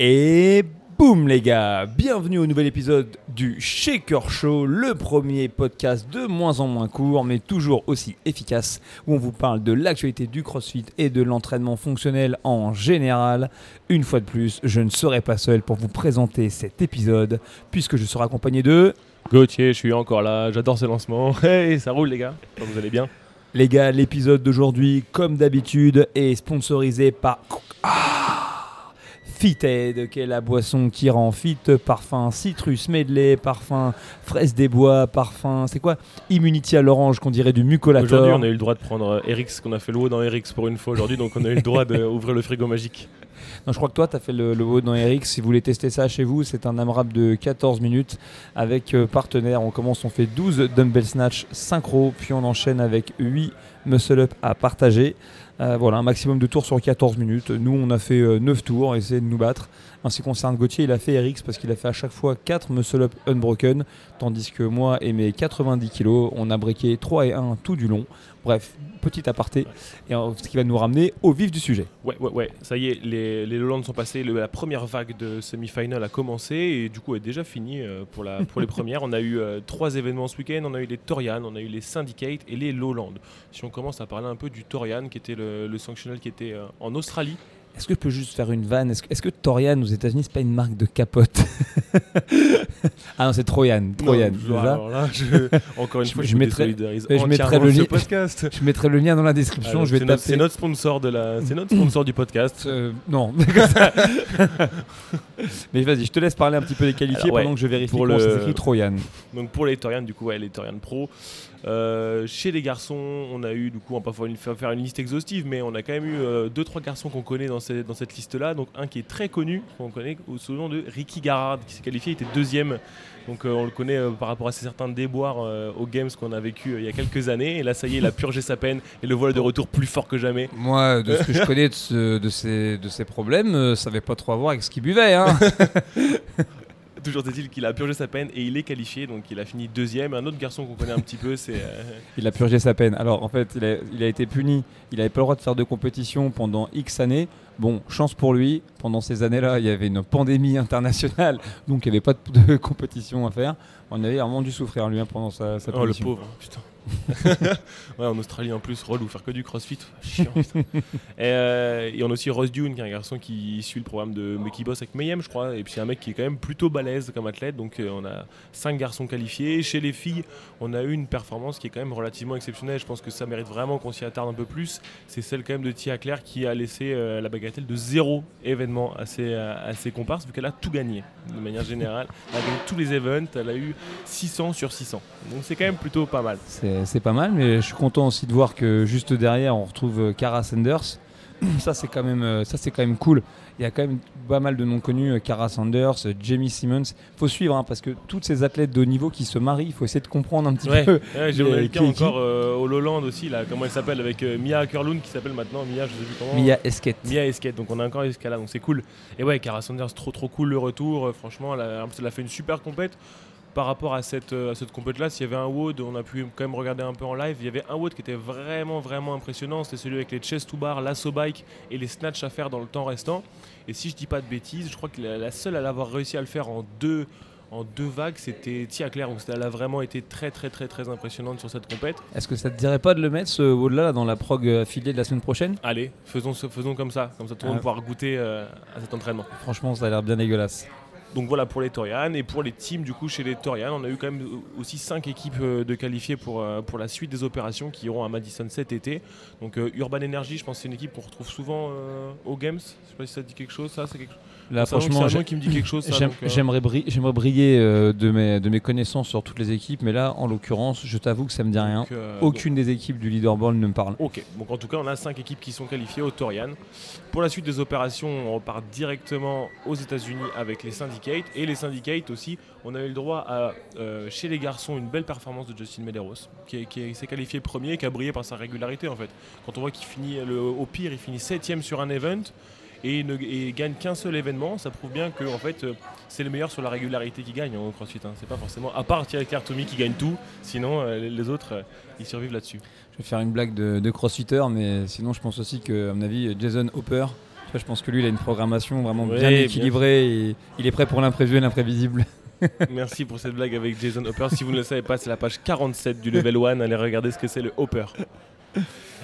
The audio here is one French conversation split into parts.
Et boum les gars, bienvenue au nouvel épisode du Shaker Show, le premier podcast de moins en moins court mais toujours aussi efficace où on vous parle de l'actualité du CrossFit et de l'entraînement fonctionnel en général. Une fois de plus, je ne serai pas seul pour vous présenter cet épisode puisque je serai accompagné de... Gauthier, je suis encore là, j'adore ce lancement. Hey, ça roule les gars, vous allez bien Les gars, l'épisode d'aujourd'hui, comme d'habitude, est sponsorisé par... Ah Fitted, qui est la boisson qui rend fit, parfum citrus medley, parfum fraise des bois, parfum, c'est quoi Immunity à l'orange qu'on dirait du mucolator. Aujourd'hui, on a eu le droit de prendre Erix, qu'on a fait le haut dans Erix pour une fois aujourd'hui, donc on a eu le droit d'ouvrir le frigo magique. Non, je crois que toi, tu as fait le, le haut dans Erix. Si vous voulez tester ça chez vous, c'est un AMRAP de 14 minutes avec euh, partenaire. On commence, on fait 12 dumbbell snatch synchro, puis on enchaîne avec 8 muscle up à partager. Euh, voilà, un maximum de tours sur 14 minutes. Nous, on a fait euh, 9 tours, essayer de nous battre. En ce qui concerne Gauthier, il a fait RX parce qu'il a fait à chaque fois 4 muscle up unbroken, tandis que moi et mes 90 kilos, on a briqué 3 et 1 tout du long. Bref, petit aparté, et euh, ce qui va nous ramener au vif du sujet. Ouais, ouais, ouais, ça y est, les, les Lowlands sont passés, le- la première vague de semi-final a commencé et du coup est déjà fini euh, pour, la, pour les premières. On a eu euh, trois événements ce week-end, on a eu les Torian, on a eu les Syndicate et les Lowlands. Si on commence à parler un peu du Torian, qui était le, le sanctionnel qui était euh, en Australie, Est-ce que je peux juste faire une vanne? Est-ce que, Torian aux États-Unis, c'est pas une marque de capote? Ah non, c'est Troyan. Troyan, Non, c'est je- ça alors là, je- encore une Je- fois, je je, me mettrai- je le lien- podcast. Je mettrai le lien dans la description. Alors, je vais c'est notre- taper. C'est notre sponsor de la, c'est notre sponsor du podcast. Euh, non. Mais vas-y, je te laisse parler un petit peu des qualifiés Alors, ouais, pendant que je vérifie pour le- ça s'écrit Troyan. Donc pour les Torian, du coup, ouais, les Torian Pro. Euh, chez les garçons, on a eu, du coup, on va pas faire une liste exhaustive, mais on a quand même eu 2-3 garçons qu'on connaît dans, ces- dans cette liste-là. Donc un qui est très connu, qu'on connaît sous le nom de Ricky Garrard, qui s'est qualifié, il était deuxième. Donc euh, on le connaît euh, par rapport à ces certains déboires euh, aux Games qu'on a vécu il y a quelques années. Et là, ça y est, il a purgé sa peine et le voilà de retour plus fort que jamais. Moi, de ce que je connais de, ce- de ces, de ces problèmes, ça n'avait pas trop à voir avec ce qu'il buvait. Hein. Toujours est-il qu'il a purgé sa peine et il est qualifié, donc il a fini deuxième. Un autre garçon qu'on connaît un petit peu, c'est euh, il a purgé sa peine. Alors, en fait, il a, il a été puni. Il n'avait pas le droit de faire de compétition pendant X années. Bon, chance pour lui. Pendant ces années-là, il y avait une pandémie internationale, donc il n'y avait pas de, de compétition à faire. On avait vraiment dû souffrir, lui, hein, pendant sa, sa Oh le pauvre, putain. ouais, en Australie en plus, relou, faire que du crossfit, chiant. et, euh, et on a aussi Ross Dune, qui est un garçon qui suit le programme de qui bosse avec Mayhem, je crois. Et puis c'est un mec qui est quand même plutôt balèze comme athlète. Donc euh, on a cinq garçons qualifiés. Chez les filles, on a eu une performance qui est quand même relativement exceptionnelle. Je pense que ça mérite vraiment qu'on s'y attarde un peu plus. C'est celle quand même de Tia Claire qui a laissé euh, la bagatelle de zéro événement à ses, à ses comparses, vu qu'elle a tout gagné de manière générale. Elle a gagné tous les events, elle a eu 600 sur 600. Donc c'est quand même plutôt pas mal. C'est c'est pas mal, mais je suis content aussi de voir que juste derrière, on retrouve euh, Cara Sanders. Ça, c'est quand, même, euh, ça, c'est quand même cool. Il y a quand même pas mal de noms connus, euh, Cara Sanders, euh, Jamie Simmons. faut suivre, hein, parce que toutes ces athlètes de haut niveau qui se marient, il faut essayer de comprendre un petit Ouais, peu. ouais j'ai encore euh, au Lowland aussi, là, comment elle s'appelle, avec euh, Mia Ackerlund qui s'appelle maintenant Mia, je sais plus comment. Mia Esquette. Mia Esquette, donc on a encore Escala, donc c'est cool. Et ouais, Cara Sanders, trop trop cool le retour, euh, franchement, elle a, elle a fait une super compète. Par rapport à cette, euh, à cette compète là, s'il y avait un WOD, on a pu quand même regarder un peu en live, il y avait un WOD qui était vraiment vraiment impressionnant, c'était celui avec les chest to bar, l'assaut bike et les snatch à faire dans le temps restant. Et si je dis pas de bêtises, je crois que la, la seule à l'avoir réussi à le faire en deux, en deux vagues, c'était Tia Claire, donc elle a vraiment été très très très très impressionnante sur cette compète. Est-ce que ça te dirait pas de le mettre, ce WOD-là, là, dans la prog euh, affiliée de la semaine prochaine? Allez, faisons, faisons comme ça, comme ça tout le monde pourra goûter euh, à cet entraînement. Franchement, ça a l'air bien dégueulasse. Donc voilà pour les Torian et pour les teams du coup chez les Torian, on a eu quand même aussi 5 équipes euh, de qualifiées pour, euh, pour la suite des opérations qui iront à Madison cet été. Donc euh, Urban Energy, je pense que c'est une équipe qu'on retrouve souvent aux Games. Je sais pas si ça dit quelque chose, ça c'est quelque chose. Là, franchement, c'est qui me dit quelque chose. J'aimerais bri- j'aimerais briller euh, de, mes, de mes connaissances sur toutes les équipes, mais là, en l'occurrence, je t'avoue que ça me dit rien. donc, euh, Aucune des équipes du leaderboard ne me parle. Ok, donc en tout cas, on a 5 équipes qui sont qualifiées au Torian. Pour la suite des opérations, on repart directement aux États-Unis avec les syndicates. Et les syndicates aussi, on a eu le droit à, euh, chez les garçons, une belle performance de Justin Medeiros, qui, est- qui est- s'est qualifié premier, qui a brillé par sa régularité en fait. Quand on voit qu'il finit, le- au pire, il finit 7ème sur un event. Et, il ne et gagne qu'un seul événement, ça prouve bien que en fait, euh, c'est le meilleur sur la régularité qui gagne en CrossFit. hein. C'est pas forcément, à part Thierry Claire Tommy qui gagne tout, sinon euh, les- autres, euh, ils survivent là-dessus. Je vais faire une blague de, de crossfitter, mais sinon, je pense aussi que, à mon avis, Jason Hopper, je pense que lui, il a une programmation vraiment Ouais, bien bien équilibrée et il est prêt pour l'imprévu et l'imprévisible. Merci pour cette blague avec Jason Hopper. Si vous ne le savez pas, c'est la page 47 du level 1. Allez regarder ce que c'est le Hopper.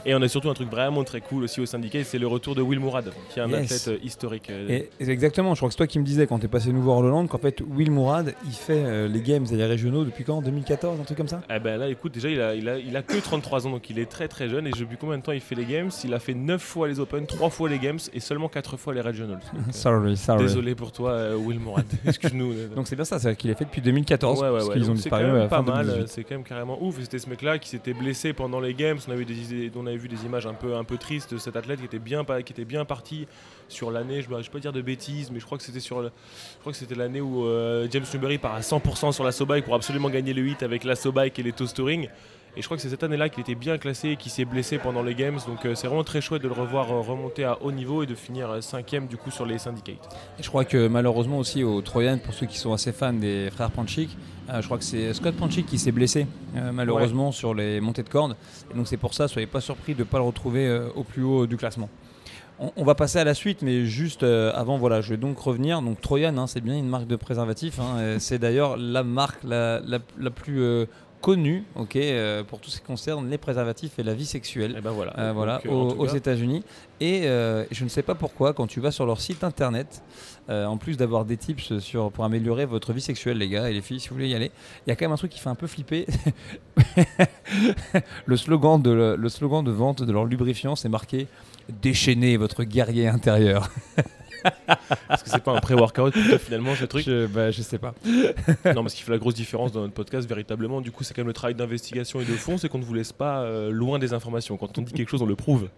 Et on a surtout un truc vraiment très cool aussi au syndicat, c'est le retour de Will Mourad, qui est un Yes. athlète euh, historique. euh, Et et exactement, je crois que c'est toi qui me disais quand tu es passé nous voir en Hollande qu'en fait Will Mourad il fait euh, les games et les régionaux depuis quand? 2014, un truc comme ça? Eh ben là, écoute, déjà, il a, il, a, il a que 33 ans, donc il est très très jeune. Et depuis combien de temps il fait les games Il a fait 9 fois les Open, 3 fois les games et seulement 4 fois les regionals. Donc, Sorry, sorry. désolé pour toi, euh, Will Mourad. Excuse-nous. Donc c'est bien ça, c'est qu'il est fait depuis 2014 Ouais, ouais, parce ouais. qu'ils ont disparu quand même à pas fin mal, 2018. c'est quand même carrément ouf. C'était ce mec-là qui s'était blessé pendant les games. On avait, des, idées- on avait vu des images un peu, un peu tristes de cet athlète qui était bien, qui était bien parti sur l'année. Je ne vais pas dire de bêtises, mais je crois que c'était sur, je crois que c'était l'année où euh, James Newberry part à 100% sur la bike pour absolument gagner le 8 avec la bike et les toast touring. Et je crois que c'est cette année-là qu'il était bien classé et qu'il s'est blessé pendant les games. Donc euh, c'est vraiment très chouette de le revoir euh, remonter à haut niveau et de finir euh, cinquième du coup sur les syndicates. Et je crois que malheureusement aussi au Troyan, pour ceux qui sont assez fans des frères Panchik, je crois que c'est Scott Panchik qui s'est blessé malheureusement sur les montées de cordes. Et donc c'est pour ça, soyez pas surpris de ne pas le retrouver au plus haut du classement. On, on va passer à la suite, mais juste avant, voilà, je vais donc revenir. Donc Troyan, hein, c'est bien une marque de préservatif. hein, c'est d'ailleurs la marque la, la- la plus connue, ok, euh, pour tout ce qui concerne les préservatifs et la vie sexuelle. Et ben voilà. Euh, voilà, Donc, euh, aux, aux États-Unis. Et euh, je ne sais pas pourquoi, quand tu vas sur leur site internet, en plus d'avoir des tips sur, pour améliorer votre vie sexuelle, les gars et les filles, si vous voulez y aller, il y a quand même un truc qui fait un peu flipper. le, slogan de, le, le slogan de vente de leur lubrifiant, c'est marqué Déchaînez votre guerrier intérieur. Est-ce que c'est pas un pré-workout finalement ce truc Je, bah, je sais pas. Non, mais ce qui fait la grosse différence dans notre podcast, véritablement, du coup, c'est quand même le travail d'investigation et de fond, c'est qu'on ne vous laisse pas euh, loin des informations. Quand on dit quelque chose, on le prouve.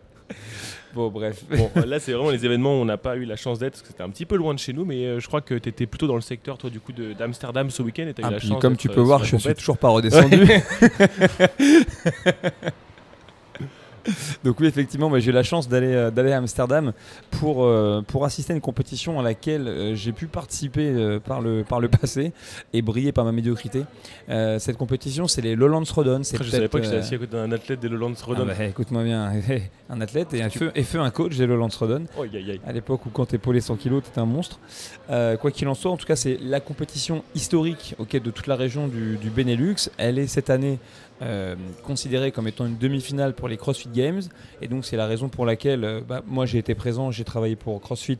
Bon, bref. Bon, euh, là, c'est vraiment les événements où on n'a pas eu la chance d'être, parce que c'était un petit peu loin de chez nous, mais euh, je crois que tu étais plutôt dans le secteur, toi, du coup, d'Amsterdam ce week-end, et as Ah, eu la chance comme tu euh, peux voir, la je suis toujours pas redescendu. Donc oui, effectivement, moi, j'ai eu la chance d'aller euh, d'aller à Amsterdam pour, euh, pour assister à une compétition à laquelle euh, j'ai pu participer par, le, par le passé et briller par ma médiocrité. Cette compétition, c'est les Lowlands Rodon. Je savais pas que j'étais assis à côté d'un athlète des Lowlands ah Rodon. bah, écoute-moi bien, un athlète et, un feu, et feu un coach des Lowlands Rodon Oh, à l'époque où quand polé 100 kg, t'étais un monstre. Euh, quoi qu'il en soit, en tout cas, c'est la compétition historique ok, de toute la région du, du Benelux. Elle est cette année euh, considérée comme étant une demi-finale pour les CrossFit Games. Et donc, c'est la raison pour laquelle euh, bah, moi j'ai été présent, j'ai travaillé pour CrossFit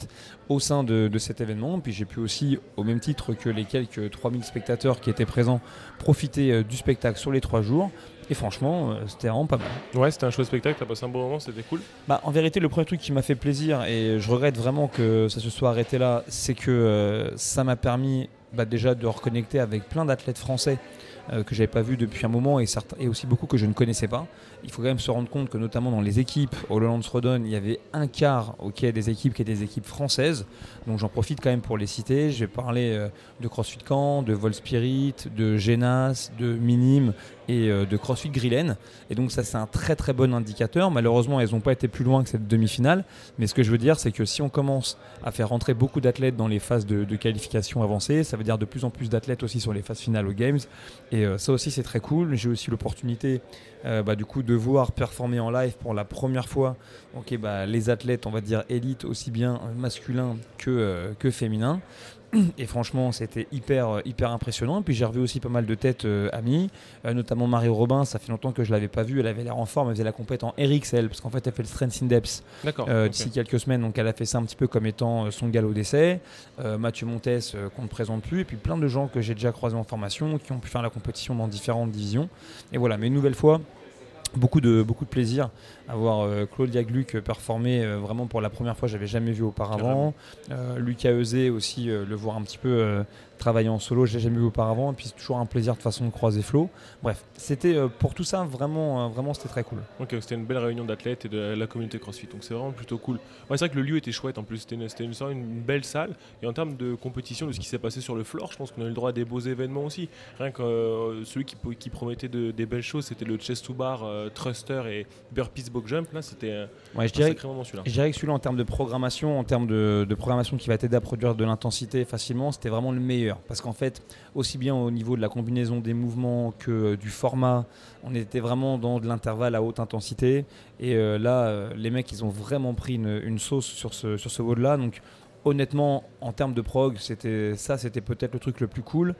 au sein de, de cet événement. Puis j'ai pu aussi, au même titre que les quelques 3000 spectateurs qui étaient présents, profiter euh, du spectacle sur les trois jours. Et franchement, c'était vraiment pas mal. Ouais, c'était un chouette spectacle, t'as passé un bon moment, c'était cool. Bah, en vérité, le premier truc qui m'a fait plaisir, et je regrette vraiment que ça se soit arrêté là, c'est que ça m'a permis bah, déjà de reconnecter avec plein d'athlètes français que j'avais pas vus depuis un moment et, et aussi beaucoup que je ne connaissais pas. Il faut quand même se rendre compte que notamment dans les équipes au Lowlands Rodon, il y avait un quart ok, des équipes qui étaient des équipes françaises. Donc j'en profite quand même pour les citer. Je vais parler euh, de CrossFit Camp, de Vol Spirit, de Genas, de Minim et euh, de CrossFit Grillen. Et donc ça c'est un très très bon indicateur. Malheureusement elles n'ont pas été plus loin que cette demi-finale. Mais ce que je veux dire c'est que si on commence à faire rentrer beaucoup d'athlètes dans les phases de, de qualification avancées, ça veut dire de plus en plus d'athlètes aussi sur les phases finales aux Games. Et euh, ça aussi c'est très cool. J'ai aussi l'opportunité euh, bah, du coup de voir performer en live pour la première fois bah, les athlètes on va dire élites aussi bien masculins que, euh, que féminins. Et franchement, c'était hyper, euh, hyper impressionnant. Et puis j'ai revu aussi pas mal de têtes euh, amies, euh, notamment Marie Robin. Ça fait longtemps que je l'avais pas vue. Elle avait l'air en forme. Elle faisait la compète en RXL parce qu'en fait, elle fait le Strength in Depth euh, d'ici quelques semaines. Donc elle a fait ça un petit peu comme étant euh, son galop d'essai. Mathieu Montes qu'on ne présente plus. Et puis plein de gens que j'ai déjà croisés en formation qui ont pu faire la compétition dans différentes divisions. Et voilà, mais une nouvelle fois, beaucoup de, beaucoup de plaisir à voir euh, Claudia Gluck performer euh, vraiment pour la première fois, j'avais jamais vu auparavant. Euh, Lucas Euzé aussi, euh, le voir un petit peu euh, travailler en solo, j'ai jamais vu auparavant. Et puis c'est toujours un plaisir de façon de croiser Flo. Bref, c'était euh, pour tout ça vraiment, euh, vraiment c'était très cool. Ok, c'était une belle réunion d'athlètes et de la communauté CrossFit, donc c'est vraiment plutôt cool. Ouais, c'est vrai que le lieu était chouette en plus, c'était une, belle salle. Et en termes de compétition, de ce qui s'est passé sur le floor, je pense qu'on a eu le droit à des beaux événements aussi. Rien que euh, celui qui, promettait de- des belles choses, c'était le chest to bar euh, thruster et burpees jump, là c'était ouais, je dirais, celui-là. Je dirais que celui-là en termes de programmation, en termes de, programmation qui va t'aider à produire de l'intensité facilement, c'était vraiment le meilleur. Parce qu'en fait, aussi bien au niveau de la combinaison des mouvements que du format, on était vraiment dans de l'intervalle à haute intensité. Et là, les mecs, ils ont vraiment pris une, une sauce sur ce, sur ce WOD là. Donc honnêtement, en termes de prog, c'était ça, c'était peut-être le truc le plus cool.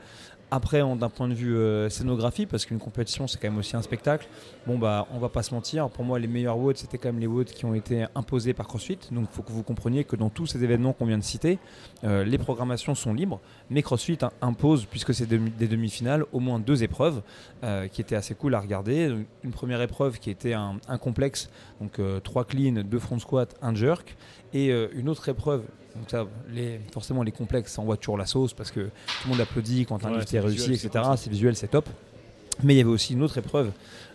Après, d'un point de vue euh, scénographie, parce qu'une compétition, c'est quand même aussi un spectacle, bon, bah, on va pas se mentir, pour moi, les meilleurs WOD, c'était quand même les WOD qui ont été imposés par CrossFit. Donc, il faut que vous compreniez que dans tous ces événements qu'on vient de citer, euh, les programmations sont libres, mais CrossFit impose, puisque c'est des demi-finales, au moins deux épreuves euh, qui étaient assez cool à regarder. Une première épreuve qui était un, complexe, donc trois clean, deux front squat, un jerk, et une autre épreuve donc ça, les, forcément, les complexes, ça envoie toujours la sauce parce que tout le monde applaudit quand un ouais, réussi, etc. C'est visuel, c'est top. Mais il y avait aussi une autre épreuve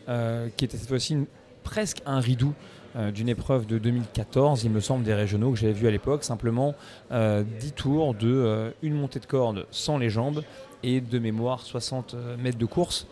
euh, qui était cette fois-ci presque un ridou euh, d'une épreuve de 2014, il me semble, des régionaux que j'avais vu à l'époque. Simplement 10 euh, tours de une montée de corde sans les jambes et de mémoire 60 mètres de course.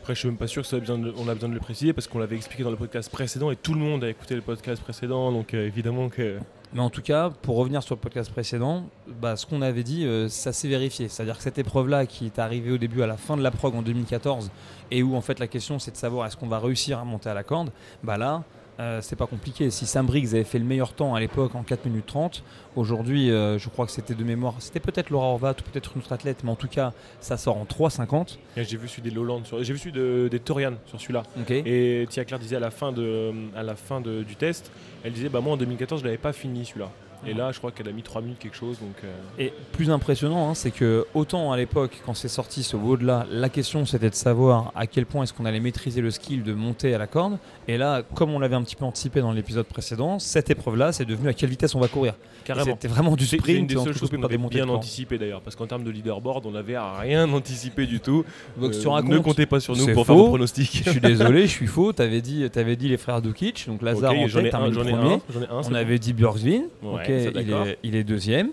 Après, je suis même pas sûr que ça a besoin de, on a besoin de le préciser parce qu'on l'avait expliqué dans le podcast précédent et tout le monde a écouté le podcast précédent, donc évidemment que. Mais en tout cas, pour revenir sur le podcast précédent, bah, ce qu'on avait dit, euh, ça s'est vérifié. C'est-à-dire que cette épreuve-là, qui est arrivée au début à la fin de la prog en 2014, et où en fait la question c'est de savoir est-ce qu'on va réussir à monter à la corde, bah là, euh, c'est pas compliqué. Si Sam Briggs avait fait le meilleur temps à l'époque en 4 minutes 30, aujourd'hui, euh, je crois que c'était de mémoire, c'était peut-être Laura Horvat ou peut-être une autre athlète, mais en tout cas, ça sort en 3,50. J'ai vu celui des Lowlands, j'ai vu celui des Torian sur celui-là. Et Tia Claire disait à la fin, de, à la fin du test, elle disait bah moi en 2014 je l'avais pas fini celui-là. Et là, je crois qu'elle a mis 3 minutes quelque chose. Donc, euh. Et plus impressionnant, hein, c'est que autant à l'époque, quand c'est sorti ce WOD-là, la question c'était de savoir à quel point est-ce qu'on allait maîtriser le skill de monter à la corde. Et là, comme on l'avait un petit peu anticipé dans l'épisode précédent, cette épreuve-là, c'est devenu à quelle vitesse on va courir. Carrément. C'était vraiment du sprint. C'est une des seules choses qu'on avait bien anticipé d'ailleurs, parce qu'en termes de leaderboard, on n'avait rien anticipé du tout. Donc, euh, ne comptez pas sur nous pour faire vos pronostics. Je suis désolé, je suis faux. T'avais dit, avais dit les frères Dukic, donc Lazare en tête, j'en ai, un, On avait dit Björkvin. Ok, il est, deuxième.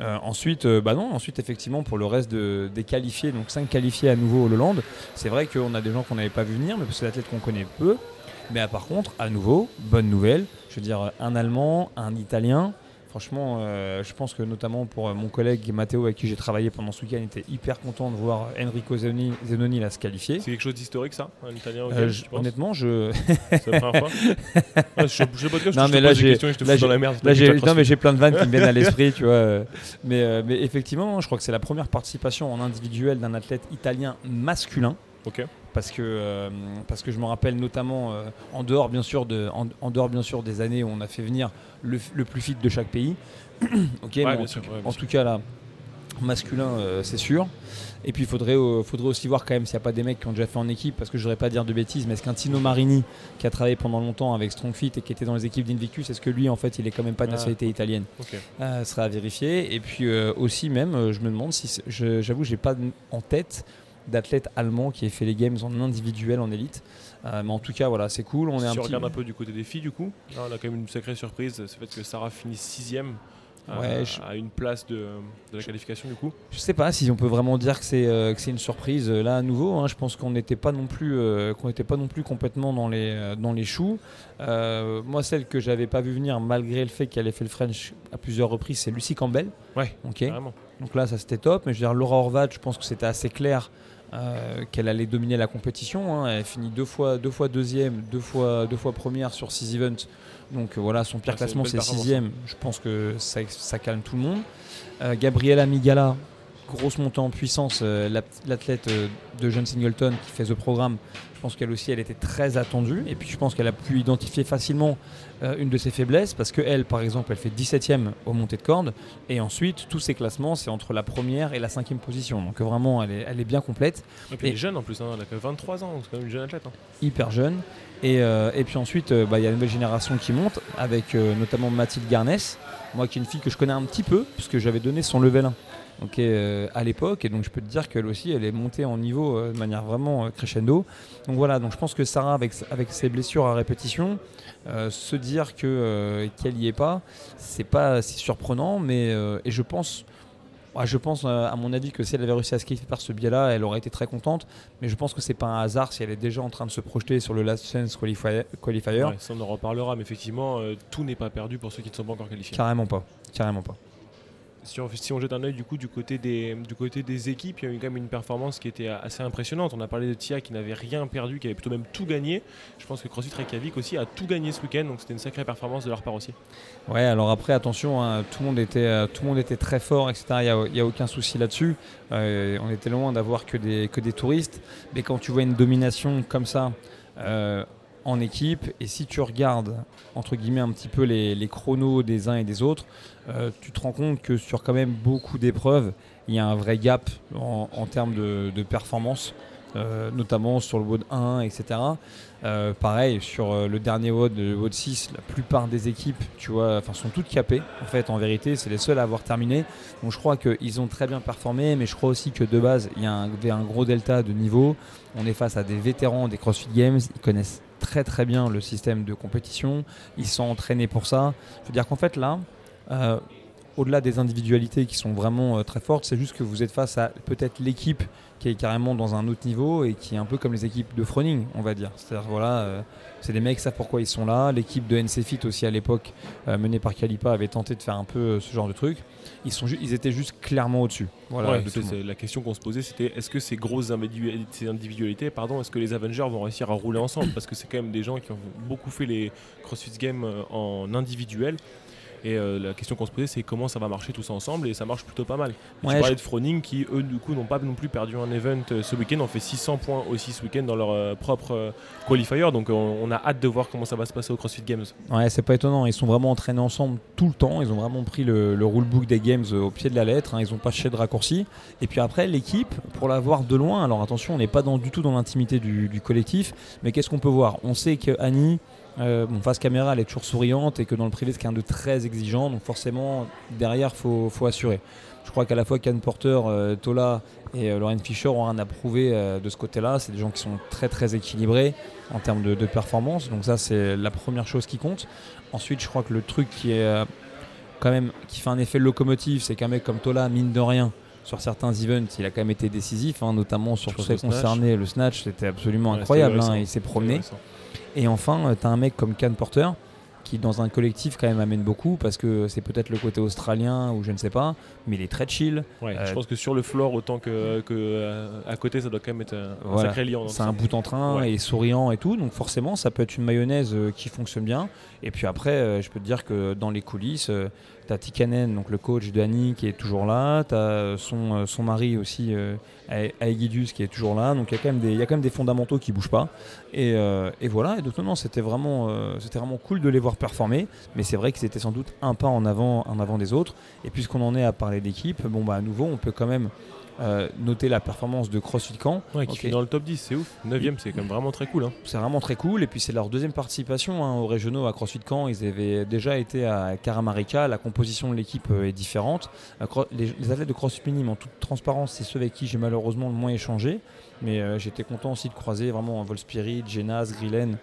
Euh, ensuite, euh, bah non, ensuite effectivement pour le reste des qualifiés, donc 5 qualifiés à nouveau au Leland, c'est vrai qu'on a des gens qu'on n'avait pas vu venir, mais c'est l'athlète qu'on connaît peu. Mais par contre, à nouveau, bonne nouvelle, je veux dire un Allemand, un Italien, Franchement, euh, je pense que notamment pour euh, mon collègue Matteo avec qui j'ai travaillé pendant ce week-end, il était hyper content de voir Enrico Zenoni, Zenoni se qualifier. C'est quelque chose d'historique ça, un Italien euh, Honnêtement, je. C'est la première fois? je, je, je, je, non, mais là, j'ai, là, dans la merde. Là, j'ai, non, mais j'ai plein de vannes qui me viennent à l'esprit, tu vois. Mais, mais effectivement, je crois que c'est la première participation en individuel d'un athlète italien masculin. Ok parce que, euh, parce que je me rappelle notamment euh, en, dehors, bien sûr, de, en, dehors bien sûr des années où on a fait venir le, plus fit de chaque pays. ok, en, tout, cas là, masculin, euh, c'est sûr. Et puis il faudrait, faudrait aussi voir quand même s'il n'y a pas des mecs qui ont déjà fait en équipe, parce que je ne voudrais pas dire de bêtises, mais est-ce qu'un Tino Marini qui a travaillé pendant longtemps avec Strongfit et qui était dans les équipes d'Invictus, est-ce que lui en fait il est quand même pas de ah. nationalité italienne? Ce serait à vérifier. Et puis aussi même, je me demande si, j'avoue, j'ai pas en tête d'athlètes allemands qui ait fait les games en individuel en élite. Euh, mais en tout cas, voilà, c'est cool. On si est un regarde un peu du côté des filles, du coup, là, on a quand même une sacrée surprise, c'est le fait que Sarah finit sixième. Euh, à une place de, la qualification du coup Je sais pas si on peut vraiment dire que c'est euh, une surprise là à nouveau. Hein. je pense qu'on n'était pas non plus qu'on n'était pas non plus complètement dans les dans les choux. moi, celle que j'avais pas vu venir malgré le fait qu'elle ait fait le French à plusieurs reprises, c'est Lucie Campbell. Ouais. Ok. Donc là, ça c'était top. Mais je veux dire, Laura Horvat, je pense que c'était assez clair euh, qu'elle allait dominer la compétition. Hein. Elle finit deux fois, deux fois deuxième, deux fois, deux fois première sur six events. Donc euh, voilà, son pire classement c'est sixième. Je pense que ça, calme tout le monde. Euh, Gabriela Migala, grosse montée en puissance, l'athlète de John Singleton qui fait ce programme. Je pense qu'elle aussi, elle était très attendue. Et puis je pense qu'elle a pu identifier facilement euh, une de ses faiblesses parce qu'elle, par exemple, elle fait 17ème au montée de corde. Et ensuite, tous ses classements, c'est entre la première et la cinquième position. Donc vraiment, elle est, elle est bien complète. Et puis elle est jeune en plus, hein. elle a que 23 ans, c'est quand même une jeune athlète. Hein. Hyper jeune. Et, euh, et puis ensuite, euh, bah, il y a une nouvelle génération qui monte avec notamment Mathilde Garnès. Moi qui est une fille que je connais un petit peu, puisque j'avais donné son level 1 à l'époque. Et donc je peux te dire qu'elle aussi, elle est montée en niveau de manière vraiment crescendo. Donc voilà, donc je pense que Sarah, avec, avec ses blessures à répétition, euh, se dire que euh, qu'elle n'y est pas, c'est pas si surprenant, mais euh, et je pense je pense, euh, à mon avis, que si elle avait réussi à se qualifier par ce biais-là, elle aurait été très contente. Mais je pense que c'est pas un hasard si elle est déjà en train de se projeter sur le Last Chance Qualifier. ça, on en reparlera, mais effectivement, euh, tout n'est pas perdu pour ceux qui ne sont pas encore qualifiés. Carrément pas. Carrément pas. Si on, jette un œil du coup du côté des, du côté des équipes, il y a eu quand même une performance qui était assez impressionnante. On a parlé de Tia qui n'avait rien perdu, qui avait plutôt même tout gagné. Je pense que CrossFit Reykjavik aussi a tout gagné ce week-end, donc c'était une sacrée performance de leur part aussi. Ouais, alors après attention, hein, tout, le monde était, euh, tout le monde était très fort, etc. Il n'y a, aucun souci là-dessus. Euh, on était loin d'avoir que des, que des touristes, mais quand tu vois une domination comme ça. Euh, en équipe et si tu regardes entre guillemets un petit peu les, chronos des uns et des autres, euh, tu te rends compte que sur quand même beaucoup d'épreuves, il y a un vrai gap en, termes de, performance, euh, notamment sur le WOD 1, etc. Euh, pareil, sur le dernier WOD, le WOD 6, la plupart des équipes, tu vois, enfin, sont toutes capées. En fait, en vérité, c'est les seuls à avoir terminé. Donc je crois qu'ils ont très bien performé, mais je crois aussi que de base, il y a un, un gros delta de niveau. On est face à des vétérans des CrossFit Games, ils connaissent très très bien le système de compétition, ils sont entraînés pour ça. Je veux dire qu'en fait là, euh, au-delà des individualités qui sont vraiment euh, très fortes, c'est juste que vous êtes face à peut-être l'équipe qui est carrément dans un autre niveau et qui est un peu comme les équipes de Froning, on va dire. C'est-à-dire, voilà, euh, c'est des mecs qui savent pourquoi ils sont là. L'équipe de NCFIT aussi à l'époque, menée par Kalipa, avait tenté de faire un peu ce genre de truc. Ils, sont ils étaient juste clairement au-dessus. Voilà, la question qu'on se posait, c'était est-ce que ces grosses individualités, pardon, est-ce que les Avengers vont réussir à rouler ensemble? Parce que c'est quand même des gens qui ont beaucoup fait les CrossFit Games en individuel. Et euh, la question qu'on se posait, c'est comment ça va marcher tout ça ensemble. Et ça marche plutôt pas mal. Ouais, tu parlais de Froning qui, eux, du coup, n'ont pas non plus perdu un event euh, ce week-end. On fait 600 points aussi ce week-end dans leur euh, propre qualifier. Donc on, a hâte de voir comment ça va se passer au CrossFit Games. Ouais, c'est pas étonnant. Ils sont vraiment entraînés ensemble tout le temps. Ils ont vraiment pris le, rulebook des Games au pied de la lettre. Hein. Ils ont pas cherché de raccourcis. Et puis après, l'équipe, pour la voir de loin, alors attention, on n'est pas dans, du tout dans l'intimité du, du collectif. Mais qu'est-ce qu'on peut voir? On sait que Annie euh, face caméra, elle est toujours souriante et que dans le privé, c'est quelqu'un de très exigeant. Donc forcément, derrière, il faut, assurer. Je crois qu'à la fois Can Porter, euh, Tola et euh, Lauren Fischer ont rien à prouver de ce côté-là. C'est des gens qui sont très très équilibrés en termes de, performance. Donc ça, c'est la première chose qui compte. Ensuite, je crois que le truc qui est quand même qui fait un effet locomotive, c'est qu'un mec comme Tola, mine de rien, sur certains events, il a quand même été décisif, hein, notamment sur, tout ce qui concernait le snatch. C'était absolument incroyable. Hein, il s'est promené. Et enfin, euh, tu as un mec comme Can Porter qui dans un collectif quand même amène beaucoup parce que c'est peut-être le côté australien ou je ne sais pas, mais il est très chill. je euh, pense que sur le floor autant que, que euh, à côté ça doit quand même être un sacré liant. C'est un bout en train et souriant et tout, donc forcément ça peut être une mayonnaise qui fonctionne bien. Et puis après, je peux te dire que dans les coulisses, tu as Tikanen, donc le coach de Annie qui est toujours là, tu as son, son mari aussi Aegidus qui est toujours là. Donc il y, a quand même des, fondamentaux qui bougent pas. Et, euh, voilà, et donc non, c'était vraiment, euh, c'était vraiment cool de les voir performer. Mais c'est vrai que c'était sans doute un pas en avant, en avant des autres. Et puisqu'on en est à parler d'équipe, bon bah à nouveau, on peut quand même euh, noter la performance de CrossFit Camp. qui est dans le top 10, c'est ouf. 9ème, c'est quand même vraiment très cool. Hein. C'est vraiment très cool. Et puis c'est leur deuxième participation hein, aux régionaux à CrossFit Camp. Ils avaient déjà été à Karamarika. La composition de l'équipe euh, est différente. Euh, les, athlètes de CrossFit Minime, en toute transparence, c'est ceux avec qui j'ai malheureusement le moins échangé. Mais j'étais content aussi de croiser vraiment Vol Spirit, Genas, Grillen.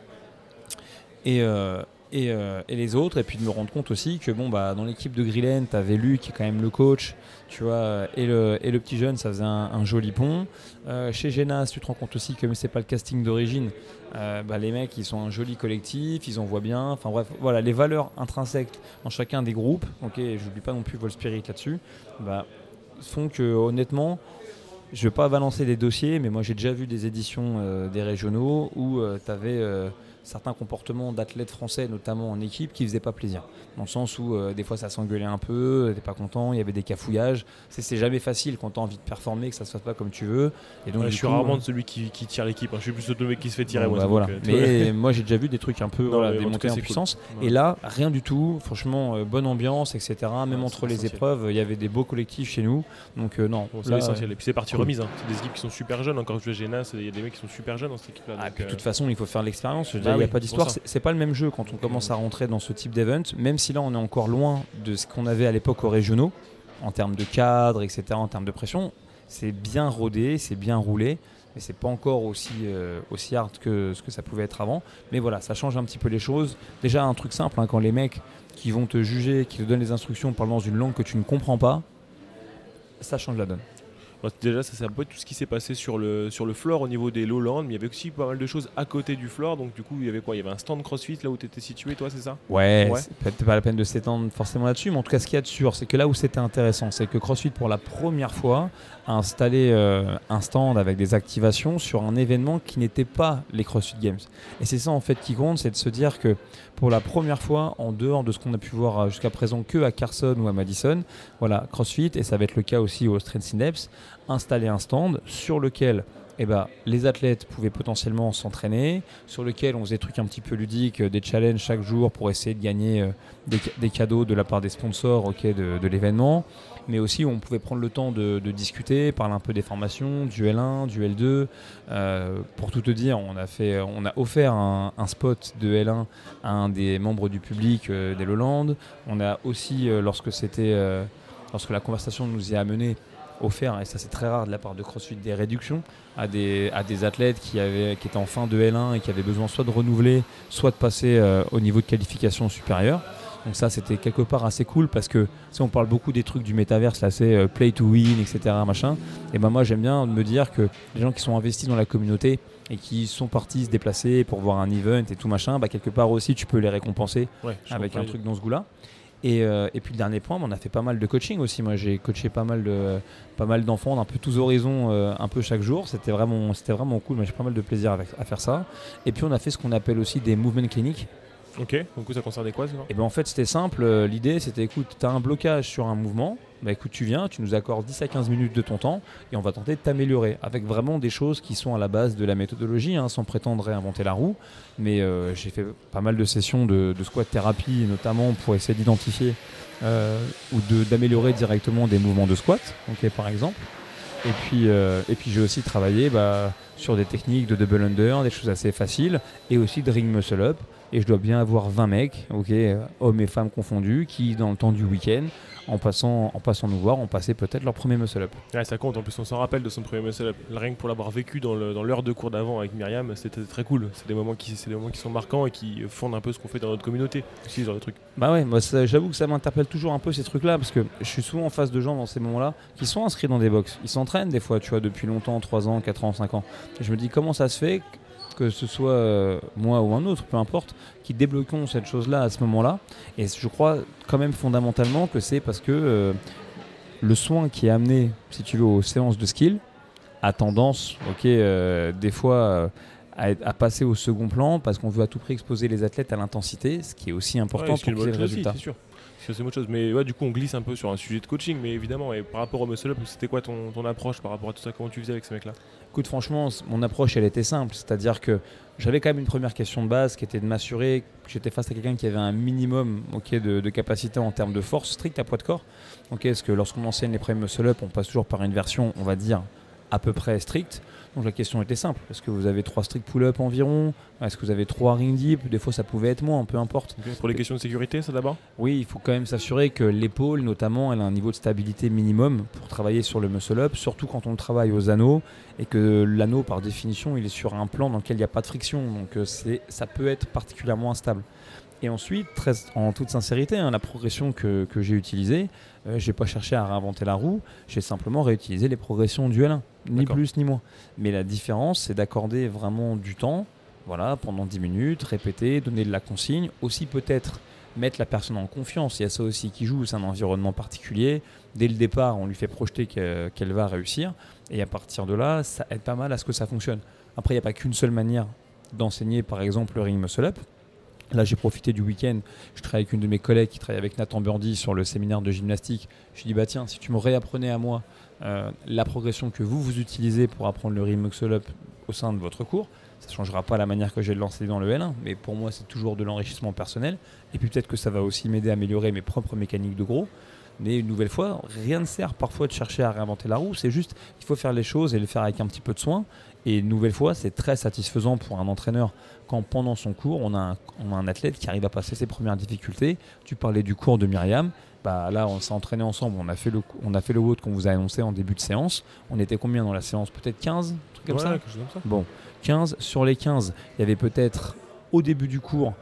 Et, euh, et, les autres, et puis de me rendre compte aussi que bon, bah, dans l'équipe de Grillen, tu avais Luc qui est quand même le coach, tu vois, et le, et le petit jeune, ça faisait un, joli pont. Euh, chez Genas, tu te rends compte aussi que c'est pas le casting d'origine, euh, bah, les mecs, ils sont un joli collectif, ils en voient bien. Enfin bref, voilà, les valeurs intrinsèques dans chacun des groupes, ok, j'oublie pas non plus Vol Spirit là-dessus, bah, font que honnêtement, je vais pas balancer des dossiers, mais moi j'ai déjà vu des éditions des régionaux où tu avais certains comportements d'athlètes français, notamment en équipe, qui faisaient pas plaisir. Dans le sens où euh, des fois ça s'engueulait un peu, t'es pas content, il y avait des cafouillages. C'est jamais facile quand tu as envie de performer, que ça se fasse pas comme tu veux. Et donc, je suis rarement de celui qui, tire l'équipe. Hein. Je suis plus le mec qui se fait tirer. moi, bah, voilà. Euh, Mais moi j'ai déjà vu des trucs un peu des montées en, puissance. Et là, rien du tout. Franchement, euh, bonne ambiance, etc. Même entre les épreuves, il y avait des beaux collectifs chez nous. Donc non. c'est essentiel. Et puis c'est parti remise. Hein. C'est des équipes qui sont super jeunes. Encore je Génas, il y a des mecs qui sont super jeunes dans cette équipe-là. Ah, de toute façon, il faut faire l'expérience. Il n'y a pas d'histoire. C'est pas le même jeu quand on commence à rentrer dans ce type d'event, même si là on est encore loin de ce qu'on avait à l'époque aux régionaux, en termes de cadre, etc., en termes de pression. C'est bien rodé, c'est bien roulé, mais c'est pas encore aussi, euh, aussi hard que ce que ça pouvait être avant. Mais voilà, ça change un petit peu les choses. Déjà, un truc simple, hein, quand les mecs qui vont te juger, qui te donnent les instructions parlant dans une langue que tu ne comprends pas, ça change la donne. Déjà, ça c'est un peu tout ce qui s'est passé sur le, sur le floor au niveau des lowlands, mais il y avait aussi pas mal de choses à côté du floor. Donc, du coup, il y avait quoi? Il y avait un stand CrossFit là où tu étais situé, toi, c'est ça? Ouais, peut-être pas la peine de s'étendre forcément là-dessus, mais en tout cas, ce qu'il y a de sûr, c'est que là où c'était intéressant, c'est que CrossFit, pour la première fois, a installé euh, un stand avec des activations sur un événement qui n'était pas les CrossFit Games. Et c'est ça, en fait, qui compte, c'est de se dire que pour la première fois, en dehors de ce qu'on a pu voir euh, jusqu'à présent que à Carson ou à Madison, voilà, CrossFit, et ça va être le cas aussi au Strength Synapse, installer un stand sur lequel eh ben, les athlètes pouvaient potentiellement s'entraîner, sur lequel on faisait des trucs un petit peu ludiques, euh, des challenges chaque jour pour essayer de gagner euh, des, cadeaux de la part des sponsors ok, de, l'événement, mais aussi on pouvait prendre le temps de, discuter, parler un peu des formations, du L1, du L2. Euh, pour tout te dire, on a, fait, on a offert un, spot de L1 à un des membres du public des Lowlands. On a aussi, lorsque lorsque la conversation nous y a amené, offert, et ça c'est très rare de la part de CrossFit, des réductions à des, à des athlètes qui, avaient, qui étaient en fin de L1 et qui avaient besoin soit de renouveler, soit de passer euh, au niveau de qualification supérieure. Donc ça c'était quelque part assez cool parce que si on parle beaucoup des trucs du métaverse, là c'est euh, play to win, etc. Machin, et ben moi j'aime bien me dire que les gens qui sont investis dans la communauté et qui sont partis se déplacer pour voir un event et tout machin, bah, quelque part aussi tu peux les récompenser avec un truc dans ce goût-là. Euh, et, puis le dernier point, on a fait pas mal de coaching aussi. Moi, j'ai coaché pas mal de pas mal d'enfants, un peu tous horizons, euh, un peu chaque jour. C'était vraiment c'était vraiment cool. Moi, j'ai pas mal de plaisir à faire ça. Et puis on a fait ce qu'on appelle aussi des movement cliniques. Ok, donc ça concernait quoi Et ben en fait c'était simple, euh, l'idée c'était écoute, tu as un blocage sur un mouvement, bah tu viens, tu nous accordes 10 à 15 minutes de ton temps et on va tenter de t'améliorer avec vraiment des choses qui sont à la base de la méthodologie, hein, sans prétendre réinventer la roue. Mais euh, j'ai fait pas mal de sessions de, squat thérapie notamment pour essayer d'identifier euh, ou d'améliorer directement des mouvements de squat, par exemple. Et puis, et puis j'ai aussi travaillé bah, sur des techniques de double under, des choses assez faciles, et aussi de ring muscle up et je dois bien avoir 20 mecs, ok, hommes et femmes confondus, qui dans le temps du week-end, en passant, en passant nous voir, ont passé peut-être leur premier muscle-up. Ouais, ça compte, en plus on s'en rappelle de son premier muscle-up. Rien que pour l'avoir vécu dans l'heure de cours d'avant avec Myriam, c'était très cool. C'est des, moments qui, des moments qui sont marquants et qui fondent un peu ce qu'on fait dans notre communauté, aussi, genre de trucs. Bah ouais, moi j'avoue que ça m'interpelle toujours un peu ces trucs-là, parce que je suis souvent en face de gens dans ces moments-là qui sont inscrits dans des box. Ils s'entraînent des fois, tu vois, depuis longtemps, 3 ans, 4 ans, 5 ans. Et je me dis comment ça se fait que ce soit euh, moi ou un autre, peu importe, qui débloquons cette chose-là à ce moment-là. Et je crois quand même fondamentalement que c'est parce que euh, le soin qui est amené, si tu veux, aux séances de skill, a tendance, ok, euh, des fois à, passer au second plan parce qu'on veut à tout prix exposer les athlètes à l'intensité, ce qui est aussi important pour le résultat. sûr c'est autre chose. Mais ouais, du coup, on glisse un peu sur un sujet de coaching, mais évidemment, et par rapport au muscle up, c'était quoi ton, ton, approche par rapport à tout ça? Comment tu faisais avec ce mec-là? Écoute, franchement, mon approche, elle était simple. C'est-à-dire que j'avais quand même une première question de base qui était de m'assurer que j'étais face à quelqu'un qui avait un minimum ok, de, capacité en termes de force stricte à poids de corps. Ok, Est-ce que lorsqu'on enseigne les premiers muscle up, on passe toujours par une version, on va dire, à peu près stricte? Donc la question était simple. Est-ce que vous avez trois strict pull-up environ? Est-ce que vous avez trois ring deep? Des fois ça pouvait être moins, peu importe. Pour les questions de sécurité, ça d'abord? Oui, il faut quand même s'assurer que l'épaule, notamment, elle a un niveau de stabilité minimum pour travailler sur le muscle up, surtout quand on le travaille aux anneaux et que l'anneau, par définition, il est sur un plan dans lequel il n'y a pas de friction. Donc euh, ça peut être particulièrement instable. Et ensuite, très, en toute sincérité, hein, la progression que, que j'ai utilisée, euh, je n'ai pas cherché à réinventer la roue, j'ai simplement réutilisé les progressions du L1, ni plus ni moins. Mais la différence, c'est d'accorder vraiment du temps, voilà, pendant 10 minutes, répéter, donner de la consigne, aussi peut-être mettre la personne en confiance. Il y a ça aussi qui joue, c'est un environnement particulier. Dès le départ, on lui fait projeter qu'elle va réussir. Et à partir de là, ça aide pas mal à ce que ça fonctionne. Après, il n'y a pas qu'une seule manière d'enseigner, par exemple, le ring muscle up. Là, j'ai profité du week-end. Je travaille avec une de mes collègues qui travaille avec Nathan Birdie sur le séminaire de gymnastique. Je lui dis, bah tiens, si tu me réapprenais à moi euh, la progression que vous, vous utilisez pour apprendre le rim up au sein de votre cours, ça ne changera pas la manière que j'ai de dans le L1, mais pour moi, c'est toujours de l'enrichissement personnel. Et puis peut-être que ça va aussi m'aider à améliorer mes propres mécaniques de gros. Mais une nouvelle fois, rien ne sert parfois de chercher à réinventer la roue. C'est juste, il faut faire les choses et les faire avec un petit peu de soin. Et une nouvelle fois, c'est très satisfaisant pour un entraîneur quand pendant son cours, on a, un, on a, un, athlète qui arrive à passer ses premières difficultés. Tu parlais du cours de Myriam. Bah là, on s'est entraîné ensemble. On a fait le, on a fait le WOD qu'on vous a annoncé en début de séance. On était combien dans la séance? Peut-être 15 truc comme, ça? Bon, 15. Sur les 15, il y avait peut-être au début du cours,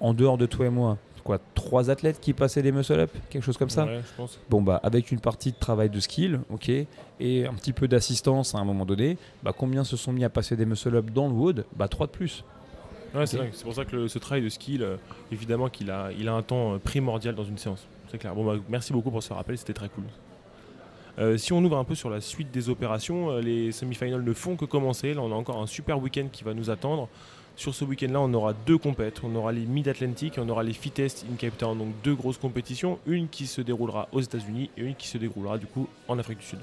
en dehors de toi et moi, quoi, trois athlètes qui passaient des muscle-up, quelque chose comme ça. Ouais, je pense. Bon, bah, avec une partie de travail de skill, ok, et un petit peu d'assistance à un moment donné, bah, combien se sont mis à passer des muscle-up dans le wood? Bah, 3 de plus. Ouais, c'est pour ça que le- ce travail de skill, euh, évidemment qu'il a, il a un temps euh, primordial dans une séance. C'est clair. Bon, bah, merci beaucoup pour ce rappel, c'était très cool. Euh, si on ouvre un peu sur la suite des opérations, euh, les semi-finals ne font que commencer. Là, on a encore un super week-end qui va nous attendre. Sur ce week-end-là, on aura deux compètes. On aura les Mid-Atlantic et on aura les Fittest in Cape. Donc deux grosses compétitions. Une qui se déroulera aux États-Unis et une qui se déroulera du coup en Afrique du Sud.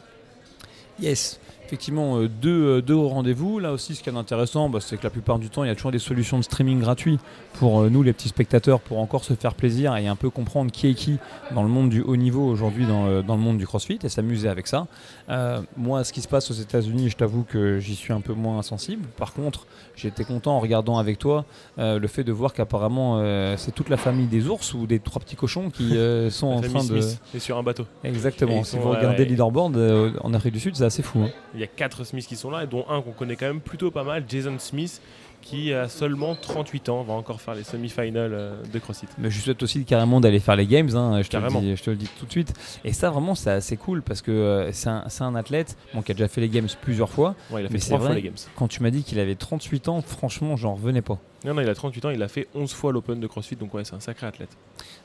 Yes, effectivement, euh, deux, euh, deux au rendez-vous. Là aussi, ce qui est intéressant, bah, c'est que la plupart du temps, il y a toujours des solutions de streaming gratuits pour euh, nous, les petits spectateurs, pour encore se faire plaisir et un peu comprendre qui est qui dans le monde du haut niveau aujourd'hui, dans, le- dans le monde du crossfit et s'amuser avec ça. Euh, moi, ce qui se passe aux États-Unis, je t'avoue que j'y suis un peu moins sensible. Par contre, j'ai été content en regardant avec toi euh, le fait de voir qu'apparemment, c'est toute la famille des ours ou des trois petits cochons qui sont en train de. Est sur un bateau. Exactement. Et Si vous regardez ouais. leaderboard en Afrique du Sud, c'est assez fou. hein. Il y a quatre Smiths qui sont là, et dont un qu'on connaît quand même plutôt pas mal, Jason Smith, qui a seulement 38 ans, va encore faire les semi-finals euh, de CrossFit. Mais je souhaite aussi carrément d'aller faire les games, hein, je, te le dis, je te le dis tout de suite. Et ça, vraiment, c'est assez cool parce que euh, c'est un, athlète bon, qui a déjà fait les games plusieurs fois. Ouais, il a fait Mais trois fois vrai. les Games. Quand tu m'as dit qu'il avait 38 ans, franchement, j'en revenais pas. Non, non, il a 38 ans, il a fait 11 fois l'Open de CrossFit, donc ouais, c'est un sacré athlète.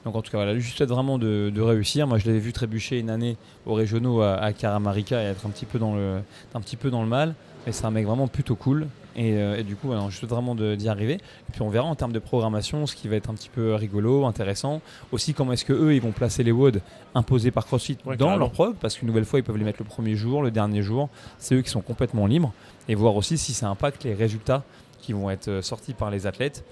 Donc en tout cas, voilà, je lui souhaite vraiment de, de réussir. Moi, je l'avais vu trébucher une année aux régionaux à, à Karamarica et être un petit peu dans le, un petit peu dans le mal. Mais c'est un mec vraiment plutôt cool. Et, euh, et du coup, je souhaite vraiment d'y arriver. Et puis on verra en termes de programmation ce qui va être un petit peu rigolo, intéressant. Aussi, comment est-ce que eux, ils vont placer les WOD imposés par CrossFit Ouais, dans leur prog? Parce qu'une nouvelle fois, ils peuvent les mettre le premier jour, le dernier jour. C'est eux qui sont complètement libres. Et voir aussi si ça impacte les résultats qui vont être euh, sortis par les athlètes.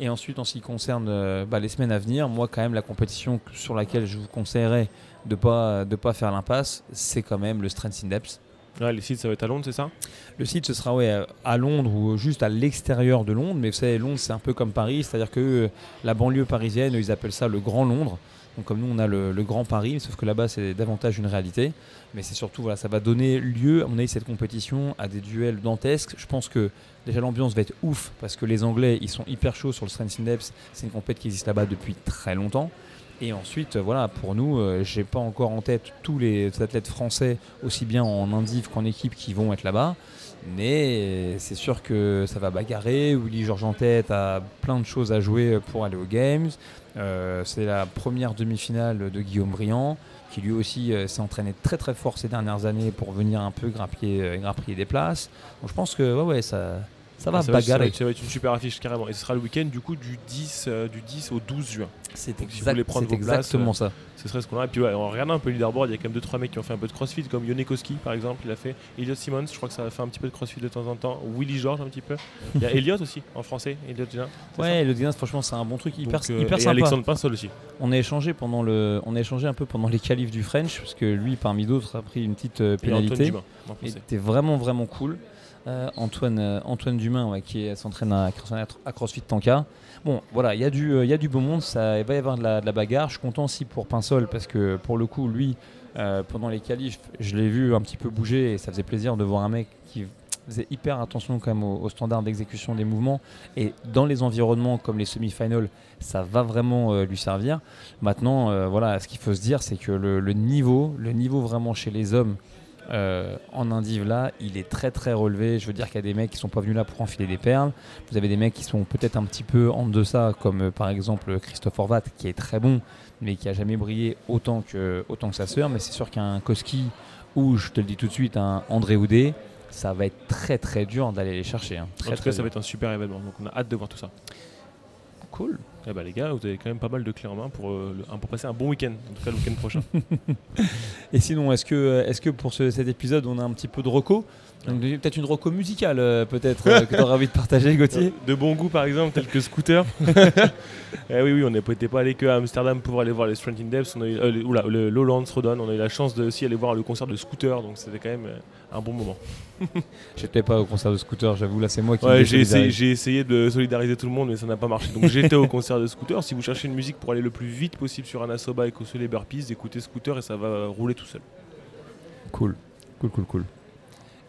Et ensuite, en ce qui concerne euh, bah, les semaines à venir, moi, quand même, la compétition sur laquelle je vous conseillerais de pas de pas faire l'impasse, c'est quand même le Strength in Depth. Les sites, ça va être à Londres, c'est ça? Le site, ce sera ouais, à Londres ou juste à l'extérieur de Londres. Mais vous savez, Londres, c'est un peu comme Paris, c'est-à-dire que euh, la banlieue parisienne, ils appellent ça le Grand Londres. Donc comme nous, on a le, le Grand Paris, sauf que là-bas, c'est davantage une réalité. Mais c'est surtout, voilà, ça va donner lieu, à mon avis, cette compétition à des duels dantesques. Je pense que déjà l'ambiance va être ouf parce que les Anglais, ils sont hyper chauds sur le Strength in. C'est une compétition qui existe là-bas depuis très longtemps. Et ensuite, euh, voilà, pour nous, euh, j'ai pas encore en tête tous les athlètes français, aussi bien en indiv qu'en équipe, qui vont être là-bas. Mais c'est sûr que ça va bagarrer. Willy Georges en tête a plein de choses à jouer pour aller aux Games. Euh, c'est la première demi-finale de Guillaume Briand, qui lui aussi euh, s'est entraîné très très fort ces dernières années pour venir un peu grappiller, euh, des places. Donc je pense que ouais, ça, ça va Ah, bagarrer. ça va être une super affiche, carrément. Et ce sera le week-end du coup du 10, euh, du 10 au 12 juin. C'est si exact- places, exactement ça. Ce serait ce qu'on a. Et puis ouais, en regardant un peu le leaderboard, il y a quand même 2-3 mecs qui ont fait un peu de crossfit, comme Yonekoski par exemple, il a fait. Elliot Simmons, je crois que ça a fait un petit peu de crossfit de temps en temps. Willy George un petit peu. Il y a Elliot aussi, en français. Elliot c'est Ouais, le Dynast, franchement, c'est un bon truc hyper, Donc, euh, hyper et sympa. Alexandre Pinsol aussi. On a échangé pendant le, on a échangé un peu pendant les qualifs du French, parce que lui, parmi d'autres, a pris une petite euh, pénalité. Dumas, en Il français. était vraiment vraiment cool. Euh, Antoine, euh, Antoine Dumain qui s'entraîne à, CrossFit Tanka. Bon voilà, il y, a du, euh, y a du beau monde, ça, il va y avoir de la, bagarre. Je suis content aussi pour Pinsol parce que pour le coup, lui, euh, pendant les qualifs, je l'ai vu un petit peu bouger et ça faisait plaisir de voir un mec qui faisait hyper attention quand même au, au standard d'exécution des mouvements. Et dans les environnements comme les semi-finals, ça va vraiment lui servir. Maintenant, voilà, ce qu'il faut se dire, c'est que le niveau, le niveau vraiment chez les hommes euh, en indiv là, il est très très relevé. Je veux dire qu'il y a des mecs qui sont pas venus là pour enfiler des perles. Vous avez des mecs qui sont peut-être un petit peu en deçà, comme euh, par exemple Christophe Horvat, qui est très bon, mais qui a jamais brillé autant que, autant que sa sœur. Mais c'est sûr qu'un Koski ou, je te le dis tout de suite, un André Oudé, ça va être très très dur d'aller les chercher. hein. Très, En tout cas, ça va être un super événement. Donc on a hâte de voir tout ça. cool. Eh bah les gars, vous avez quand même pas mal de clés en main pour, euh, le- pour passer un bon week-end. En tout cas, le week-end prochain. Et sinon, est-ce que, est que pour ce- cet épisode, on a un petit peu de reco? Peut-être une reco musicale, euh, peut-être, euh, que tu auras envie de partager, Gauthier? De bon goût, par exemple, tel que Scooter. Eh oui, oui, on n'était pas allé que à Amsterdam pour aller voir les Strength in Depth. On a eu, euh, le- oula, le Lowlands Rodon. On a eu la chance de aussi aller voir le concert de Scooter. Donc c'était quand même euh, un bon moment. J'étais pas au concert de scooter, j'avoue, là c'est moi qui Ouais, j'ai essayé, de solidariser tout le monde, mais ça n'a pas marché. Donc j'étais au concert de Scooter. Si vous cherchez une musique pour aller le plus vite possible sur un Asoba et sur les burpees, écoutez Scooter et ça va rouler tout seul. Cool, cool, cool, cool.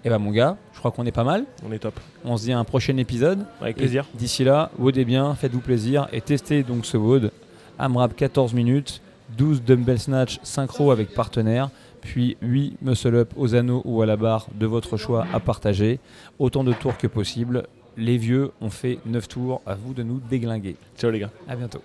Et bah mon gars, je crois qu'on est pas mal. On est top. On se dit à un prochain épisode. Avec plaisir. D'ici là, est bien, faites-vous plaisir et testez donc ce WOD AMRAP 14 minutes, 12 dumbbell snatch synchro avec partenaire, puis 8 muscle up aux anneaux ou à la barre de votre choix à partager. Autant de tours que possible. Les vieux ont fait 9 tours, à vous de nous déglinguer. Ciao les gars. À bientôt.